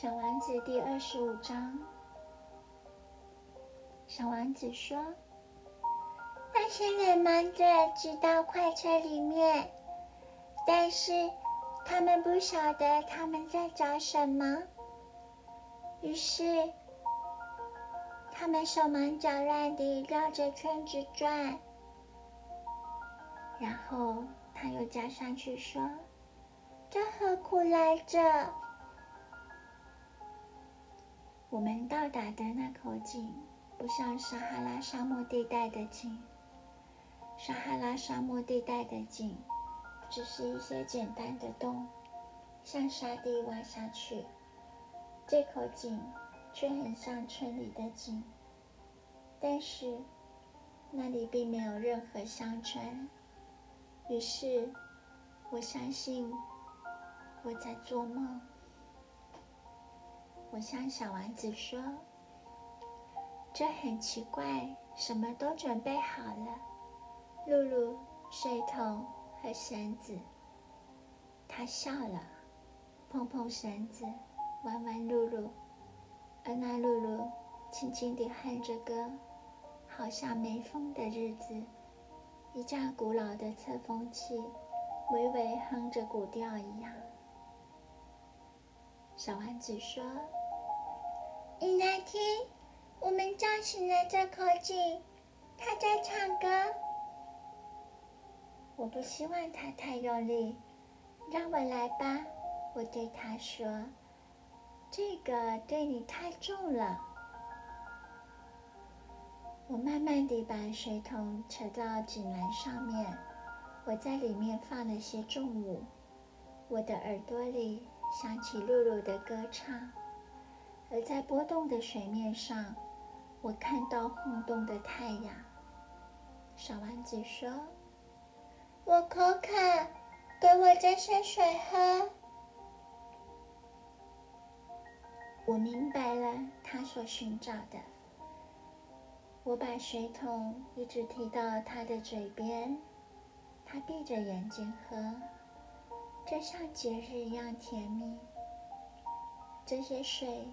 小王子第二十五章。小王子说：“那些人忙着挤到快车里面，但是他们不晓得他们在找什么。于是，他们手忙脚乱地绕着圈子转。然后他又加上去说：‘这何苦来着？’我们到达的那口井。”不像撒哈拉沙漠地带的井，撒哈拉沙漠地带的井只是一些简单的洞，向沙地挖下去。这口井却很像村里的井，但是那里并没有任何乡村。于是，我相信我在做梦。我向小丸子说。这很奇怪，什么都准备好了，露露、水桶和绳子。他笑了，碰碰绳子，玩玩露露，而那露露轻轻地哼着歌，好像没风的日子，一架古老的测风器，微微哼着古调一样。小丸子说：“你来听。”我们叫醒了这口井，他在唱歌。我不希望他太用力，让我来吧。我对他说：“这个对你太重了。”我慢慢地把水桶扯到井栏上面，我在里面放了些重物。我的耳朵里响起露露的歌唱，而在波动的水面上。我看到晃动的太阳。小丸子说：“我口渴，给我这些水喝。”我明白了他所寻找的。我把水桶一直提到他的嘴边，他闭着眼睛喝，就像节日一样甜蜜。这些水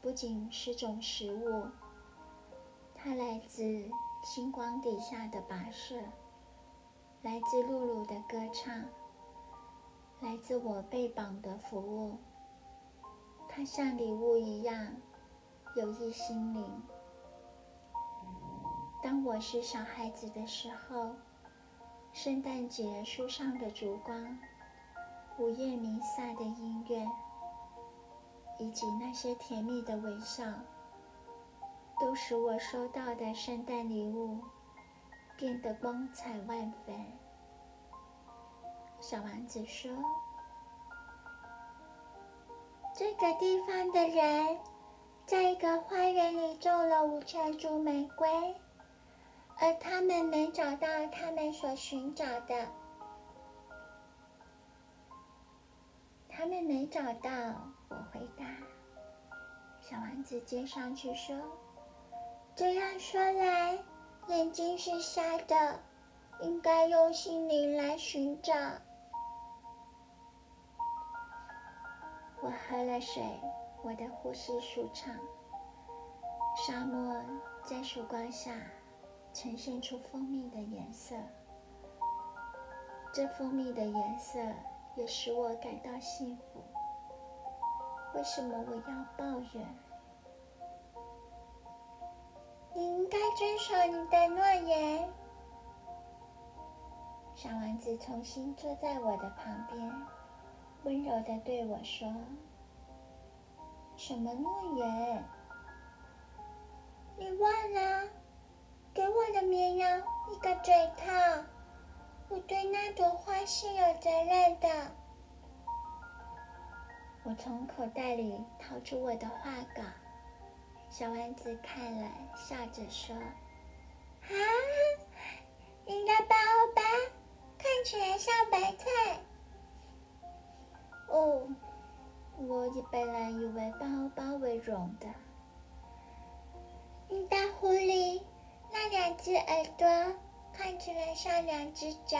不仅是种食物。它来自星光底下的跋涉，来自露露的歌唱，来自我被绑的服务。它像礼物一样有益心灵。当我是小孩子的时候，圣诞节树上的烛光、午夜弥撒的音乐，以及那些甜蜜的微笑。都使我收到的圣诞礼物变得光彩万分。小王子说：“这个地方的人在一个花园里种了五千株玫瑰，而他们没找到他们所寻找的。他们没找到。”我回答。小王子接上去说。这样说来，眼睛是瞎的，应该用心灵来寻找。我喝了水，我的呼吸舒畅。沙漠在曙光下呈现出蜂蜜的颜色，这蜂蜜的颜色也使我感到幸福。为什么我要抱怨？你应该遵守你的诺言。小丸子重新坐在我的旁边，温柔的对我说：“什么诺言？你忘了？给我的绵羊一个嘴套。我对那朵花是有责任的。”我从口袋里掏出我的画稿。小丸子看了，笑着说：“啊，你的包包看起来像白菜。”哦，我本来以为包包为绒的。你的狐狸那两只耳朵看起来像两只脚，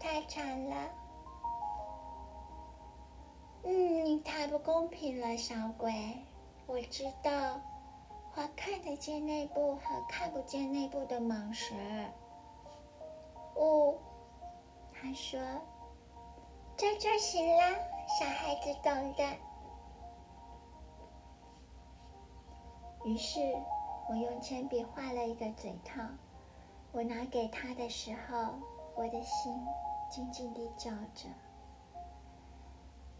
太长了。嗯，你太不公平了，小鬼！我知道，画看得见内部和看不见内部的蟒蛇。哦，他说：“这就行了，小孩子懂的。”于是，我用铅笔画了一个嘴套。我拿给他的时候，我的心静静地叫着：“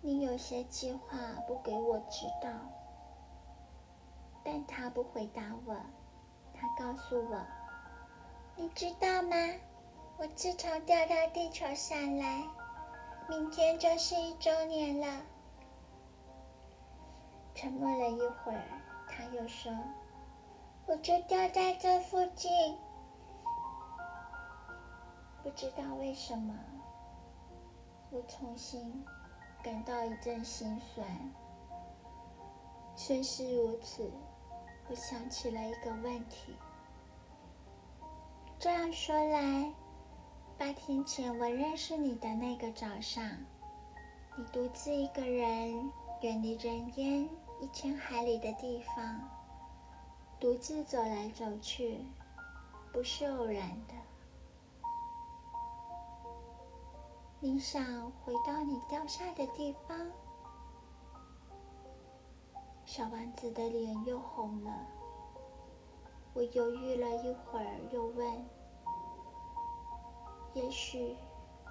你有些计划不给我知道。”但他不回答我，他告诉我：“你知道吗？我自从掉到地球上来，明天就是一周年了。”沉默了一会儿，他又说：“我就掉在这附近。”不知道为什么，我重新感到一阵心酸。虽是如此，我想起了一个问题。这样说来，八天前我认识你的那个早上，你独自一个人远离人烟一千海里的地方，独自走来走去，不是偶然的。你想回到你掉下的地方？小丸子的脸又红了。我犹豫了一会儿，又问：“也许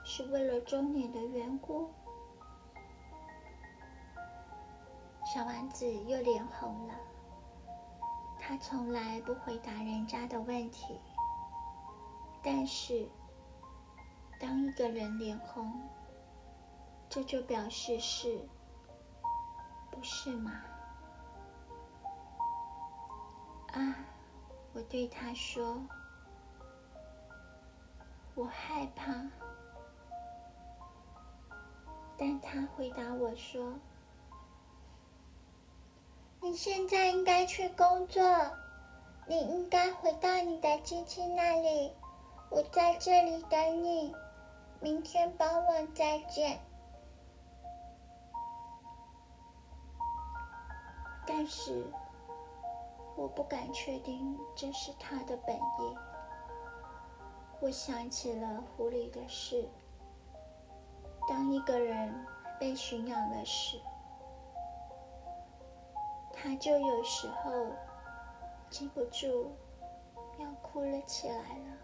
是为了周年的缘故？”小丸子又脸红了。他从来不回答人家的问题，但是。当一个人脸红，这就表示是，不是吗？啊，我对他说：“我害怕。”但他回答我说：“你现在应该去工作，你应该回到你的机器那里，我在这里等你。”明天傍晚再见。但是，我不敢确定这是他的本意。我想起了狐狸的事。当一个人被驯养了时，他就有时候禁不住要哭了起来了。